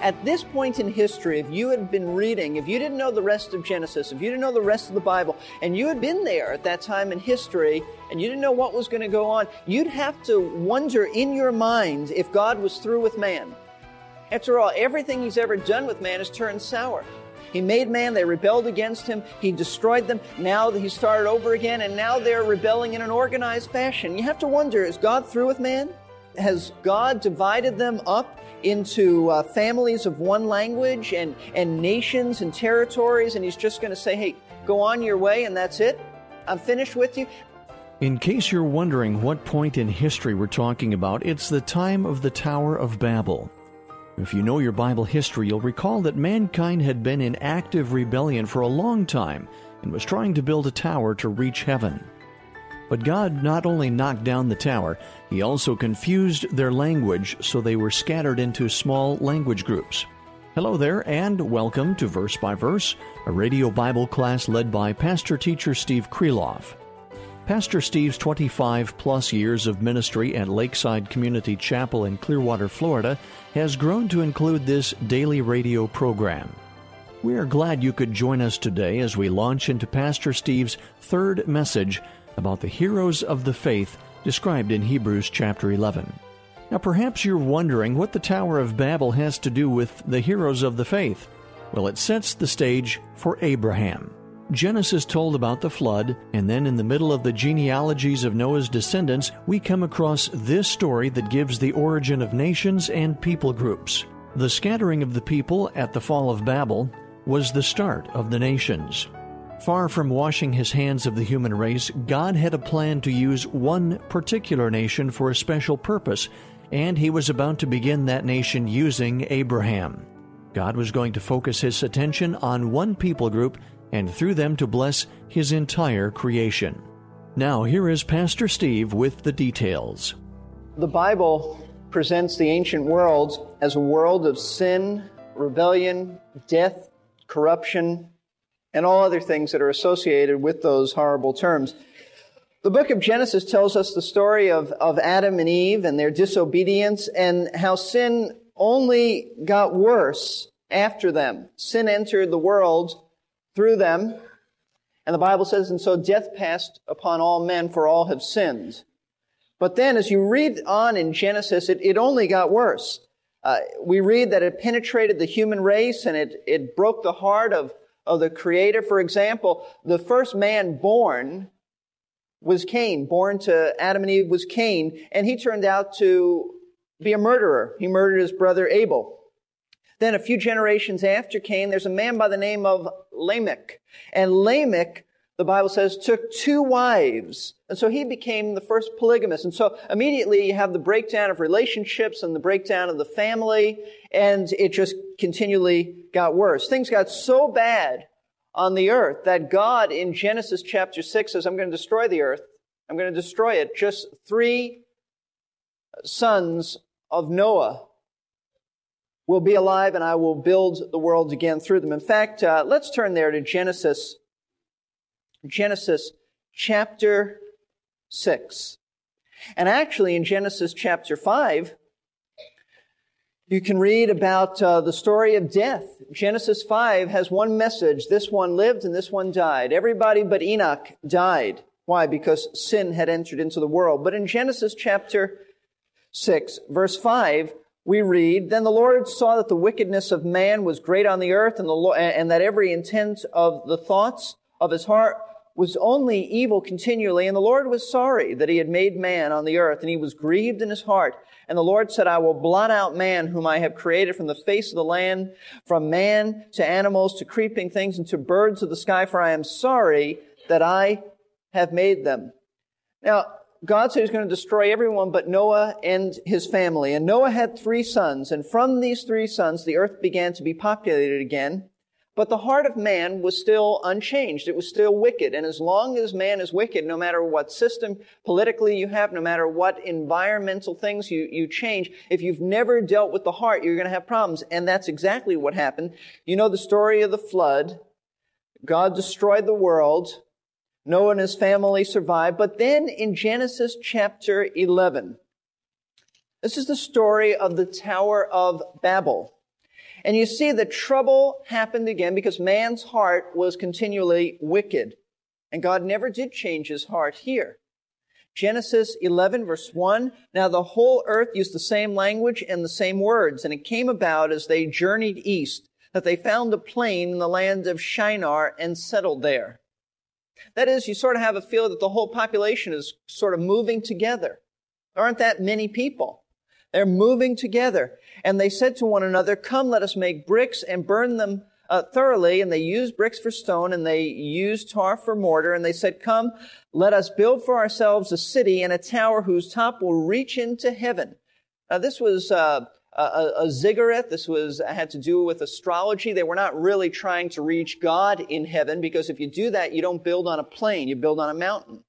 At this point in history, if you had been reading, if you didn't know the rest of Genesis, if you didn't know the rest of the Bible, and you had been there at that time in history, and you didn't know what was going to go on, you'd have to wonder in your mind if God was through with man. After all, everything he's ever done with man has turned sour. He made man, they rebelled against him, he destroyed them. Now he started over again, and now they're rebelling in an organized fashion. You have to wonder is God through with man? Has God divided them up into uh, families of one language and, and nations and territories, and he's just going to say, hey, go on your way, and that's it? I'm finished with you. In case you're wondering what point in history we're talking about, it's the time of the Tower of Babel. If you know your Bible history, you'll recall that mankind had been in active rebellion for a long time and was trying to build a tower to reach heaven. But God not only knocked down the tower, He also confused their language so they were scattered into small language groups. Hello there, and welcome to Verse by Verse, a radio Bible class led by pastor teacher Steve Kreloff. Pastor Steve's 25 plus years of ministry at Lakeside Community Chapel in Clearwater, Florida, has grown to include this daily radio program. We are glad you could join us today as we launch into Pastor Steve's third message about the heroes of the faith described in Hebrews chapter 11. Now, perhaps you're wondering what the Tower of Babel has to do with the heroes of the faith. Well, it sets the stage for Abraham. Genesis told about the flood, and then in the middle of the genealogies of Noah's descendants, we come across this story that gives the origin of nations and people groups. The scattering of the people at the fall of Babel was the start of the nations. Far from washing his hands of the human race, God had a plan to use one particular nation for a special purpose, and he was about to begin that nation using Abraham. God was going to focus his attention on one people group and through them to bless his entire creation. Now, here is Pastor Steve with the details. The Bible presents the ancient world as a world of sin, rebellion, death, corruption, and all other things that are associated with those horrible terms. The book of Genesis tells us the story of, of Adam and Eve and their disobedience and how sin only got worse after them. Sin entered the world through them. And the Bible says, and so death passed upon all men, for all have sinned. But then, as you read on in Genesis, it, it only got worse. Uh, we read that it penetrated the human race and it, it broke the heart of, of the Creator. For example, the first man born was Cain. Born to Adam and Eve was Cain, and he turned out to be a murderer. He murdered his brother Abel. Then a few generations after Cain, there's a man by the name of Lamech. And Lamech, the Bible says, took two wives. And so he became the first polygamist. And so immediately you have the breakdown of relationships and the breakdown of the family, and it just continually got worse. Things got so bad on the earth that God in Genesis chapter 6 says, I'm going to destroy the earth. I'm going to destroy it. Just three sons of Noah will be alive and I will build the world again through them. In fact, uh, let's turn there to Genesis, Genesis chapter 6. And actually, in Genesis chapter 5, you can read about uh, the story of death. Genesis 5 has one message. This one lived and this one died. Everybody but Enoch died. Why? Because sin had entered into the world. But in Genesis chapter 6, verse 5, we read, Then the Lord saw that the wickedness of man was great on the earth, and, the, and that every intent of the thoughts of his heart was only evil continually. And the Lord was sorry that he had made man on the earth, and he was grieved in his heart. And the Lord said, I will blot out man whom I have created from the face of the land, from man to animals to creeping things and to birds of the sky, for I am sorry that I have made them. Now, God said he's going to destroy everyone but Noah and his family. And Noah had three sons, and from these three sons, the earth began to be populated again. But the heart of man was still unchanged. It was still wicked. And as long as man is wicked, no matter what system politically you have, no matter what environmental things you, you change, if you've never dealt with the heart, you're going to have problems. And that's exactly what happened. You know the story of the flood. God destroyed the world. Noah and his family survived. But then in Genesis chapter 11, this is the story of the Tower of Babel. And you see the trouble happened again because man's heart was continually wicked. And God never did change his heart here. Genesis 11 verse 1. Now the whole earth used the same language and the same words. And it came about as they journeyed east that they found a plain in the land of Shinar and settled there. That is, you sort of have a feel that the whole population is sort of moving together. There aren't that many people. They're moving together. And they said to one another, Come, let us make bricks and burn them uh, thoroughly. And they used bricks for stone and they used tar for mortar. And they said, Come, let us build for ourselves a city and a tower whose top will reach into heaven. Now, this was uh, a, a ziggurat. This was had to do with astrology. They were not really trying to reach God in heaven because if you do that, you don't build on a plain, you build on a mountain.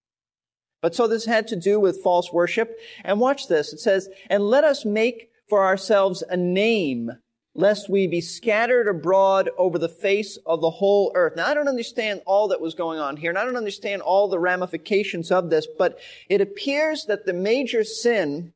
But so this had to do with false worship. And watch this. It says, and let us make for ourselves a name, lest we be scattered abroad over the face of the whole earth. Now, I don't understand all that was going on here, and I don't understand all the ramifications of this, but it appears that the major sin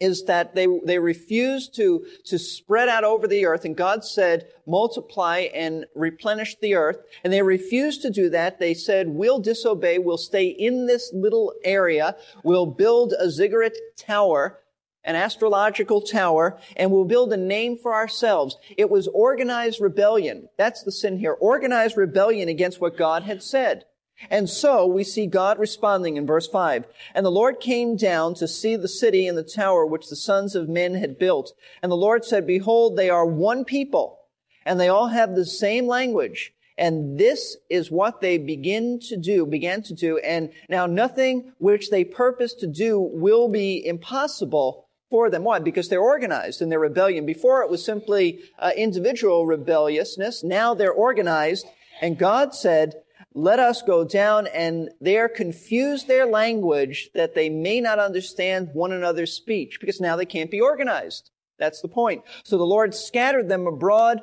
is that they, they refused to, to spread out over the earth, and God said, multiply and replenish the earth. And they refused to do that. They said, we'll disobey, we'll stay in this little area, we'll build a ziggurat tower, an astrological tower, and we'll build a name for ourselves. It was organized rebellion. That's the sin here. Organized rebellion against what God had said. And so we see God responding in verse 5. And the Lord came down to see the city and the tower which the sons of men had built. And the Lord said, Behold, they are one people, and they all have the same language. And this is what they begin to do, began to do. And now nothing which they purpose to do will be impossible for them. Why? Because they're organized in their rebellion. Before it was simply uh, individual rebelliousness. Now they're organized. And God said, let us go down and there confuse their language that they may not understand one another's speech because now they can't be organized. That's the point. So the Lord scattered them abroad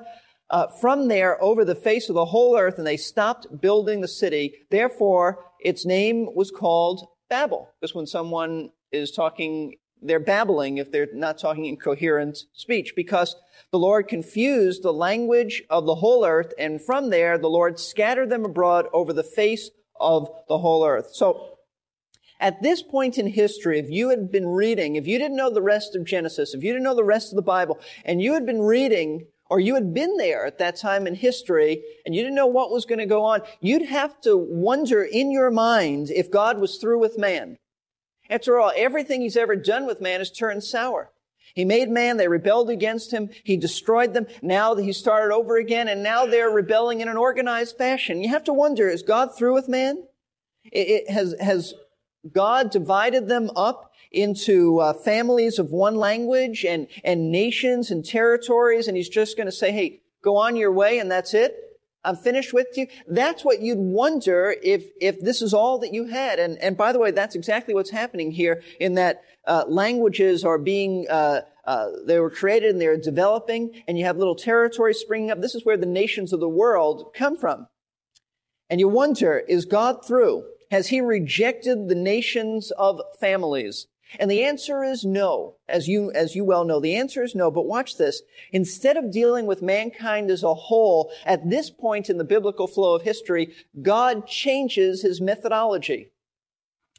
uh, from there over the face of the whole earth and they stopped building the city. Therefore, its name was called Babel. Because when someone is talking they're babbling if they're not talking in coherent speech because the Lord confused the language of the whole earth and from there the Lord scattered them abroad over the face of the whole earth. So at this point in history, if you had been reading, if you didn't know the rest of Genesis, if you didn't know the rest of the Bible, and you had been reading or you had been there at that time in history and you didn't know what was going to go on, you'd have to wonder in your mind if God was through with man. After all, everything he's ever done with man has turned sour. He made man, they rebelled against him, he destroyed them, now he started over again, and now they're rebelling in an organized fashion. You have to wonder, is God through with man? It, it has, has God divided them up into uh, families of one language and, and nations and territories, and he's just going to say, hey, go on your way and that's it? I'm finished with you. That's what you'd wonder if, if this is all that you had. And, and by the way, that's exactly what's happening here in that uh, languages are being, uh, uh, they were created and they're developing and you have little territories springing up. This is where the nations of the world come from. And you wonder, is God through? Has he rejected the nations of families? And the answer is no. As you, as you well know, the answer is no. But watch this. Instead of dealing with mankind as a whole, at this point in the biblical flow of history, God changes his methodology.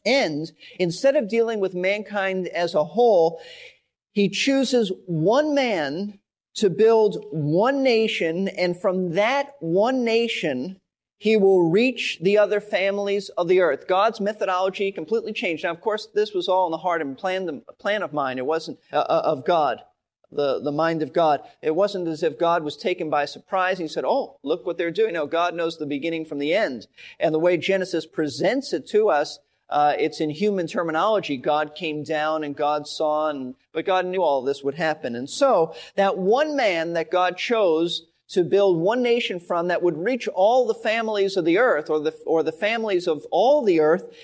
And instead of dealing with mankind as a whole, he chooses one man to build one nation, and from that one nation, he will reach the other families of the earth. God's methodology completely changed. Now, of course, this was all in the heart and plan, plan of mine. It wasn't uh, uh, of God, the, the mind of God. It wasn't as if God was taken by surprise and he said, Oh, look what they're doing. No, God knows the beginning from the end. And the way Genesis presents it to us, Uh, it's in human terminology. God came down and God saw, and, but God knew all this would happen. And so, that one man that God chose to build one nation from that would reach all the families of the earth, or the, or the families of all the earth,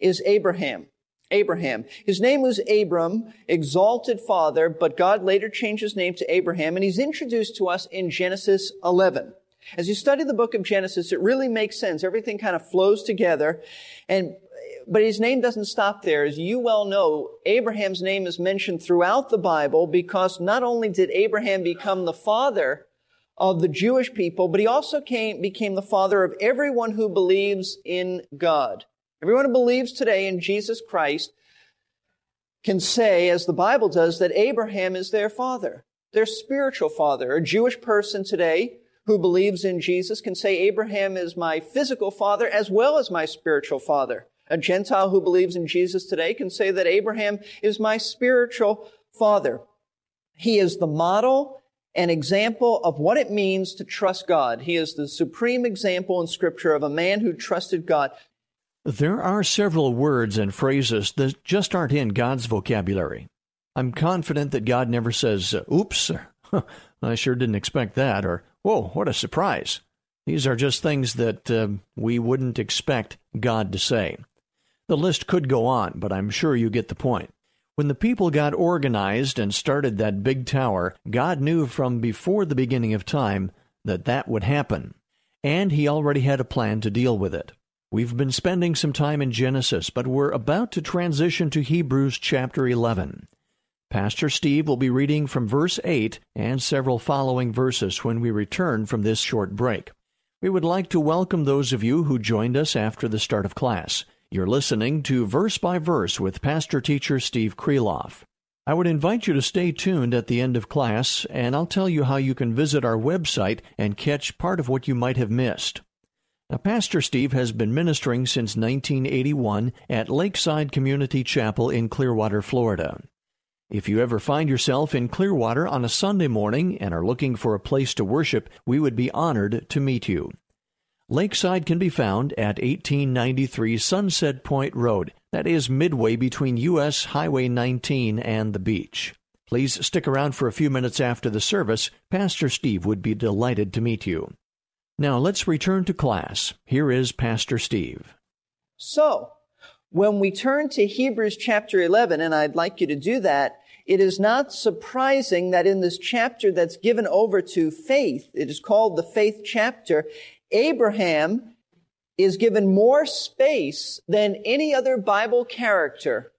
is Abraham. Abraham. His name was Abram, exalted father, but God later changed his name to Abraham, and he's introduced to us in Genesis 11. As you study the book of Genesis, it really makes sense. Everything kind of flows together. And, but his name doesn't stop there. As you well know, Abraham's name is mentioned throughout the Bible because not only did Abraham become the father of the Jewish people, but he also came, became the father of everyone who believes in God. Everyone who believes today in Jesus Christ can say, as the Bible does, that Abraham is their father, their spiritual father. A Jewish person today who believes in Jesus can say, Abraham is my physical father as well as my spiritual father. A Gentile who believes in Jesus today can say that Abraham is my spiritual father. He is the model and example of what it means to trust God. He is the supreme example in scripture of a man who trusted God. There are several words and phrases that just aren't in God's vocabulary. I'm confident that God never says, oops, I sure didn't expect that, or whoa, what a surprise. These are just things that uh, we wouldn't expect God to say. The list could go on, but I'm sure you get the point. When the people got organized and started that big tower, God knew from before the beginning of time that that would happen, and He already had a plan to deal with it. We've been spending some time in Genesis, but we're about to transition to Hebrews chapter 11. Pastor Steve will be reading from verse 8 and several following verses when we return from this short break. We would like to welcome those of you who joined us after the start of class. You're listening to Verse by Verse with Pastor Teacher Steve Kreloff. I would invite you to stay tuned at the end of class, and I'll tell you how you can visit our website and catch part of what you might have missed. Now, Pastor Steve has been ministering since 1981 at Lakeside Community Chapel in Clearwater, Florida. If you ever find yourself in Clearwater on a Sunday morning and are looking for a place to worship, we would be honored to meet you. Lakeside can be found at 1893 Sunset Point Road. That is midway between U.S. Highway 19 and the beach. Please stick around for a few minutes after the service. Pastor Steve would be delighted to meet you. Now let's return to class. Here is Pastor Steve. So, when we turn to Hebrews chapter 11, and I'd like you to do that, it is not surprising that in this chapter that's given over to faith, it is called the faith chapter, Abraham is given more space than any other Bible character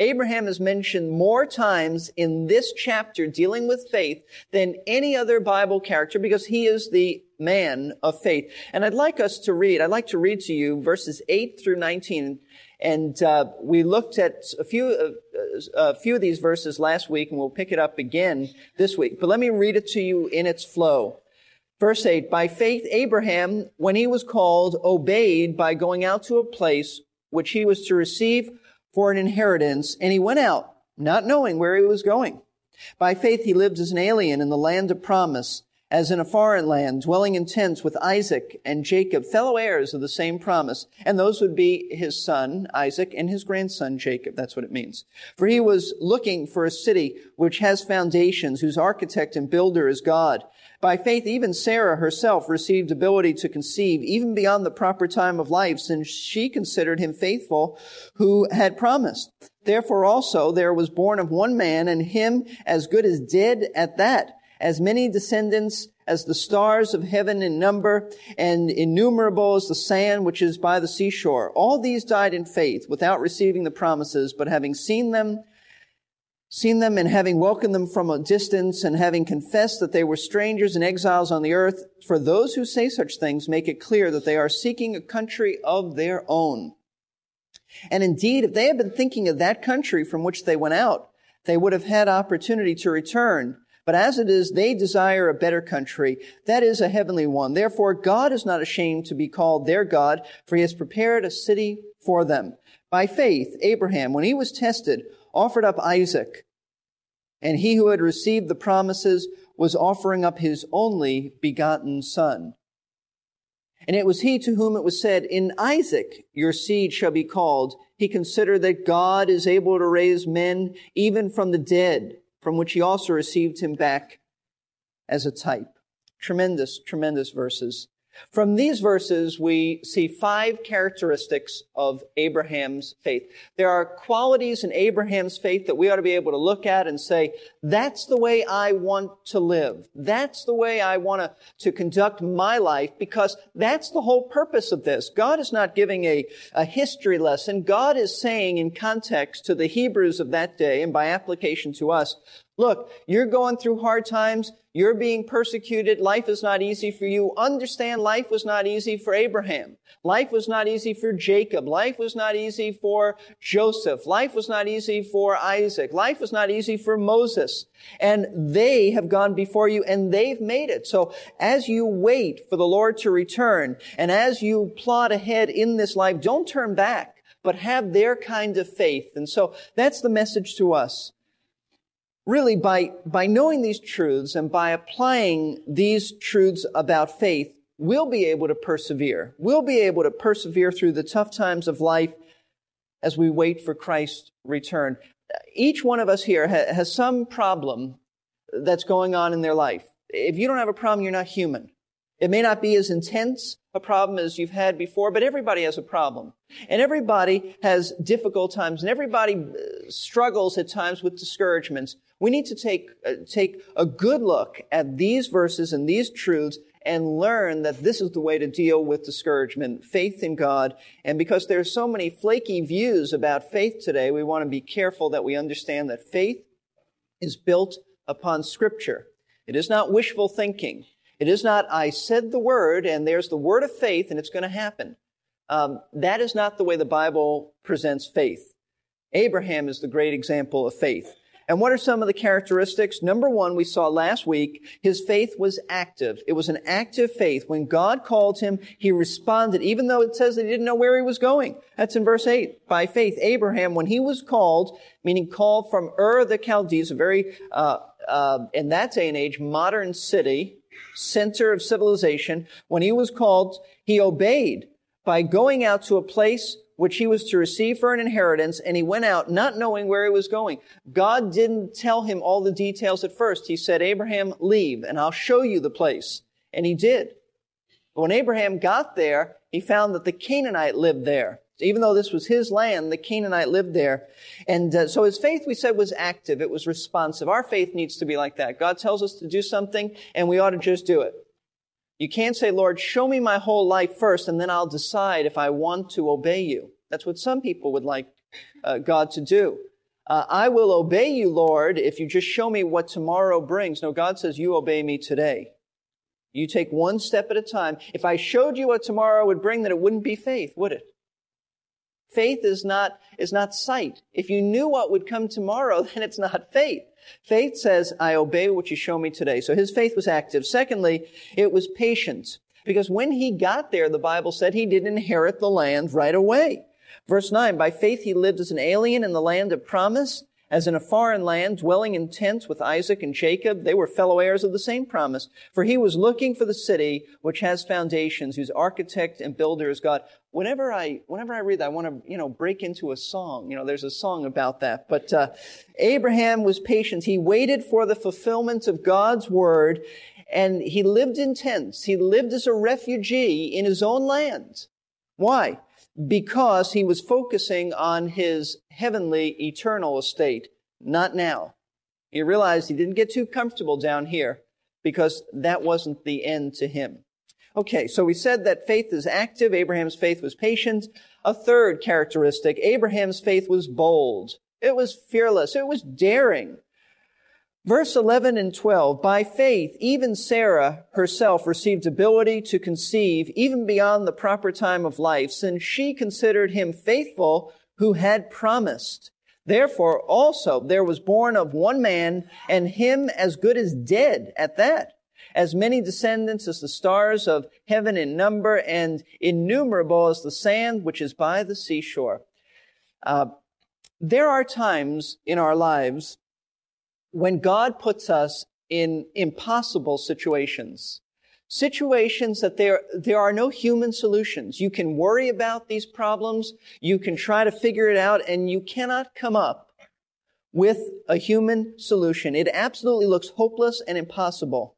Abraham is mentioned more times in this chapter dealing with faith than any other Bible character because he is the man of faith. And I'd like us to read, I'd like to read to you verses 8 through 19. And uh, we looked at a few, uh, a few of these verses last week, and we'll pick it up again this week. But let me read it to you in its flow. Verse 8, by faith Abraham, when he was called, obeyed by going out to a place which he was to receive for an inheritance, and he went out, not knowing where he was going. By faith he lived as an alien in the land of promise, as in a foreign land, dwelling in tents with Isaac and Jacob, fellow heirs of the same promise. And those would be his son, Isaac, and his grandson, Jacob. That's what it means. For he was looking for a city which has foundations, whose architect and builder is God. By faith, even Sarah herself received ability to conceive even beyond the proper time of life, since she considered him faithful who had promised. Therefore also there was born of one man and him as good as dead at that, as many descendants as the stars of heaven in number and innumerable as the sand which is by the seashore. All these died in faith without receiving the promises, but having seen them seen them and having welcomed them from a distance and having confessed that they were strangers and exiles on the earth, for those who say such things make it clear that they are seeking a country of their own. And indeed, if they had been thinking of that country from which they went out, they would have had opportunity to return. But as it is, they desire a better country. That is a heavenly one. Therefore, God is not ashamed to be called their God, for he has prepared a city for them. By faith, Abraham, when he was tested, offered up Isaac. And he who had received the promises was offering up his only begotten son. And it was he to whom it was said, In Isaac your seed shall be called. He considered that God is able to raise men even from the dead, from which he also received him back as a type. Tremendous, tremendous verses. From these verses, we see five characteristics of Abraham's faith. There are qualities in Abraham's faith that we ought to be able to look at and say, that's the way I want to live. That's the way I want to, to conduct my life because that's the whole purpose of this. God is not giving a, a history lesson. God is saying in context to the Hebrews of that day and by application to us, Look, you're going through hard times. You're being persecuted. Life is not easy for you. Understand life was not easy for Abraham. Life was not easy for Jacob. Life was not easy for Joseph. Life was not easy for Isaac. Life was not easy for Moses. And they have gone before you and they've made it. So as you wait for the Lord to return and as you plod ahead in this life, don't turn back but have their kind of faith. And so that's the message to us really by, by knowing these truths and by applying these truths about faith, we'll be able to persevere. We'll be able to persevere through the tough times of life as we wait for Christ's return. Each one of us here ha- has some problem that's going on in their life. If you don't have a problem, you're not human. It may not be as intense a problem as you've had before, but everybody has a problem. And everybody has difficult times, and everybody uh, struggles at times with discouragements. We need to take, uh, take a good look at these verses and these truths and learn that this is the way to deal with discouragement, faith in God. And because there are so many flaky views about faith today, we want to be careful that we understand that faith is built upon scripture. It is not wishful thinking. It is not, I said the word and there's the word of faith and it's going to happen. Um, that is not the way the Bible presents faith. Abraham is the great example of faith. And what are some of the characteristics? Number one, we saw last week, his faith was active. It was an active faith. When God called him, he responded, even though it says that he didn't know where he was going. That's in verse 8. By faith, Abraham, when he was called, meaning called from Ur the Chaldees, a very, uh, uh, in that day and age, modern city, center of civilization, when he was called, he obeyed by going out to a place which he was to receive for an inheritance, and he went out not knowing where he was going. God didn't tell him all the details at first. He said, Abraham, leave, and I'll show you the place. And he did. But when Abraham got there, he found that the Canaanite lived there. Even though this was his land, the Canaanite lived there. And uh, so his faith, we said, was active. It was responsive. Our faith needs to be like that. God tells us to do something, and we ought to just do it. You can't say, Lord, show me my whole life first, and then I'll decide if I want to obey you. That's what some people would like uh, God to do. Uh, I will obey you, Lord, if you just show me what tomorrow brings. No, God says, you obey me today. You take one step at a time. If I showed you what tomorrow would bring, then it wouldn't be faith, would it? Faith is not, is not sight. If you knew what would come tomorrow, then it's not faith. Faith says, I obey what you show me today. So his faith was active. Secondly, it was patience. Because when he got there, the Bible said he didn't inherit the land right away. Verse 9, by faith he lived as an alien in the land of promise as in a foreign land, dwelling in tents with Isaac and Jacob, they were fellow heirs of the same promise. For he was looking for the city which has foundations, whose architect and builder is God. Whenever I, whenever I read that, I want to, you know, break into a song. You know, there's a song about that. But uh, Abraham was patient. He waited for the fulfillment of God's word, and he lived in tents. He lived as a refugee in his own land. Why? because he was focusing on his heavenly eternal estate, not now. He realized he didn't get too comfortable down here because that wasn't the end to him. Okay, so we said that faith is active. Abraham's faith was patient. A third characteristic, Abraham's faith was bold. It was fearless. It was daring. Verse 11 and 12, by faith, even Sarah herself received ability to conceive even beyond the proper time of life, since she considered him faithful who had promised. Therefore, also there was born of one man, and him as good as dead at that, as many descendants as the stars of heaven in number, and innumerable as the sand which is by the seashore. Uh, there are times in our lives when God puts us in impossible situations, situations that there, there are no human solutions. You can worry about these problems, you can try to figure it out, and you cannot come up with a human solution. It absolutely looks hopeless and impossible.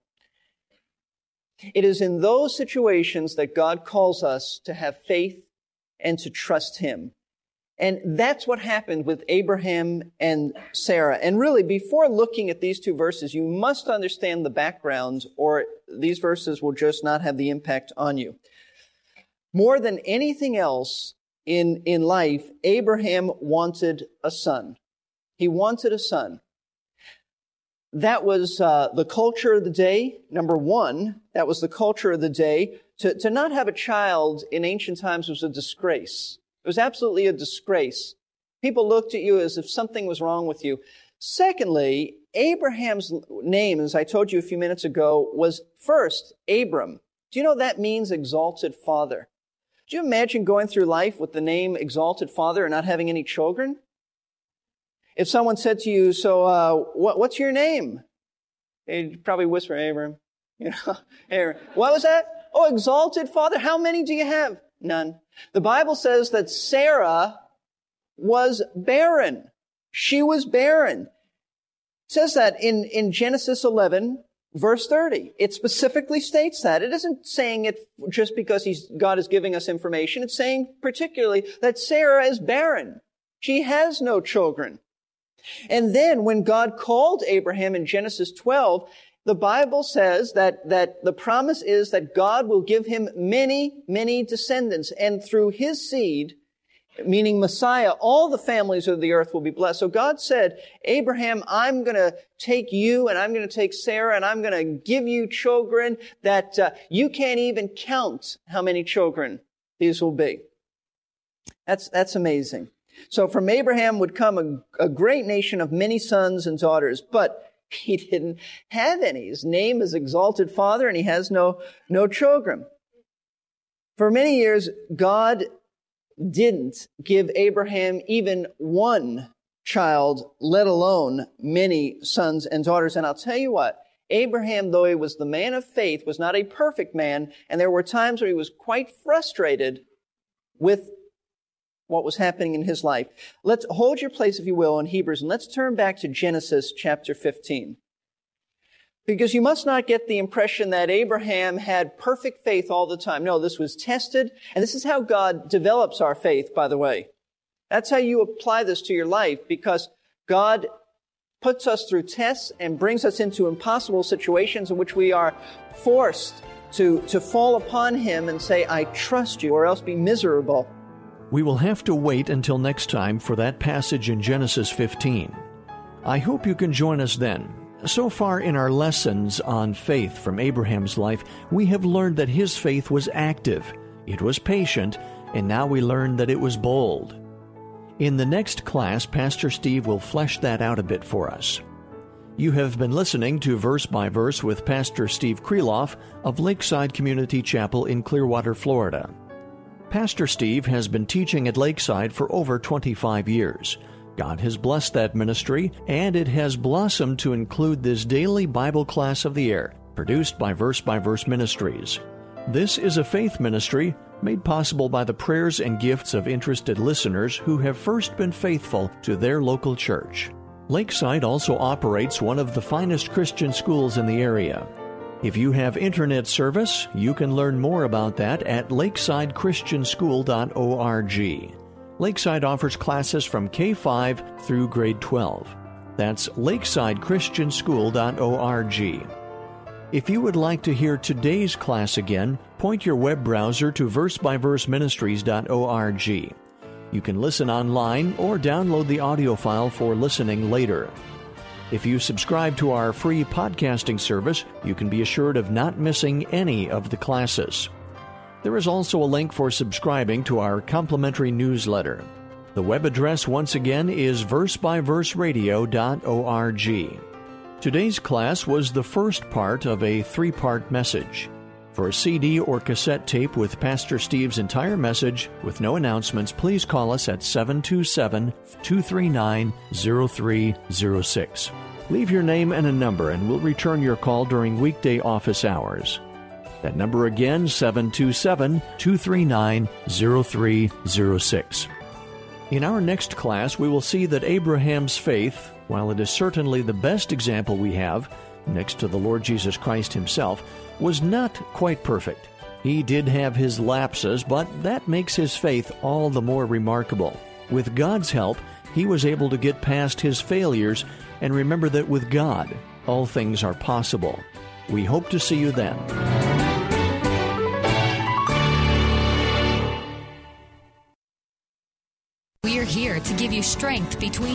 It is in those situations that God calls us to have faith and to trust Him. And that's what happened with Abraham and Sarah. And really, before looking at these two verses, you must understand the background, or these verses will just not have the impact on you. More than anything else in, in life, Abraham wanted a son. He wanted a son. That was uh, the culture of the day. Number one, that was the culture of the day. To, to not have a child in ancient times was a disgrace. It was absolutely a disgrace. People looked at you as if something was wrong with you. Secondly, Abraham's name, as I told you a few minutes ago, was first Abram. Do you know that means exalted father? Do you imagine going through life with the name exalted father and not having any children? If someone said to you, so, uh, what, what's your name? They'd probably whisper, Abram. You know, Abram. What was that? Oh, exalted father. How many do you have? None. The Bible says that Sarah was barren. She was barren. It says that in, in Genesis 11, verse 30. It specifically states that. It isn't saying it just because God is giving us information. It's saying particularly that Sarah is barren. She has no children. And then when God called Abraham in Genesis 12, the Bible says that, that the promise is that God will give him many, many descendants, and through his seed, meaning Messiah, all the families of the earth will be blessed. So God said, Abraham, I'm going to take you and I'm going to take Sarah and I'm going to give you children that uh, you can't even count how many children these will be. That's, that's amazing. So from Abraham would come a, a great nation of many sons and daughters, but he didn't have any. His name is Exalted Father, and he has no, no children. For many years, God didn't give Abraham even one child, let alone many sons and daughters. And I'll tell you what, Abraham, though he was the man of faith, was not a perfect man, and there were times where he was quite frustrated with what was happening in his life. Let's hold your place, if you will, in Hebrews, and let's turn back to Genesis chapter 15. Because you must not get the impression that Abraham had perfect faith all the time. No, this was tested, and this is how God develops our faith, by the way. That's how you apply this to your life, because God puts us through tests and brings us into impossible situations in which we are forced to, to fall upon Him and say, I trust you, or else be miserable. We will have to wait until next time for that passage in Genesis 15. I hope you can join us then. So far in our lessons on faith from Abraham's life, we have learned that his faith was active, it was patient, and now we learn that it was bold. In the next class, Pastor Steve will flesh that out a bit for us. You have been listening to Verse by Verse with Pastor Steve Kreloff of Lakeside Community Chapel in Clearwater, Florida. Pastor Steve has been teaching at Lakeside for over 25 years. God has blessed that ministry, and it has blossomed to include this daily Bible class of the air, produced by Verse by Verse Ministries. This is a faith ministry made possible by the prayers and gifts of interested listeners who have first been faithful to their local church. Lakeside also operates one of the finest Christian schools in the area. If you have internet service, you can learn more about that at lakesidechristianschool.org. Lakeside offers classes from K 5 through grade 12. That's lakesidechristianschool.org. If you would like to hear today's class again, point your web browser to versebyverseministries.org. You can listen online or download the audio file for listening later. If you subscribe to our free podcasting service, you can be assured of not missing any of the classes. There is also a link for subscribing to our complimentary newsletter. The web address once again is versebyverseradio.org. Today's class was the first part of a three part message. For a CD or cassette tape with Pastor Steve's entire message with no announcements, please call us at 727 239 0306. Leave your name and a number, and we'll return your call during weekday office hours. That number again, 727 239 0306. In our next class, we will see that Abraham's faith, while it is certainly the best example we have, next to the Lord Jesus Christ himself, was not quite perfect. He did have his lapses, but that makes his faith all the more remarkable. With God's help, he was able to get past his failures and remember that with God, all things are possible. We hope to see you then. We're here to give you strength between.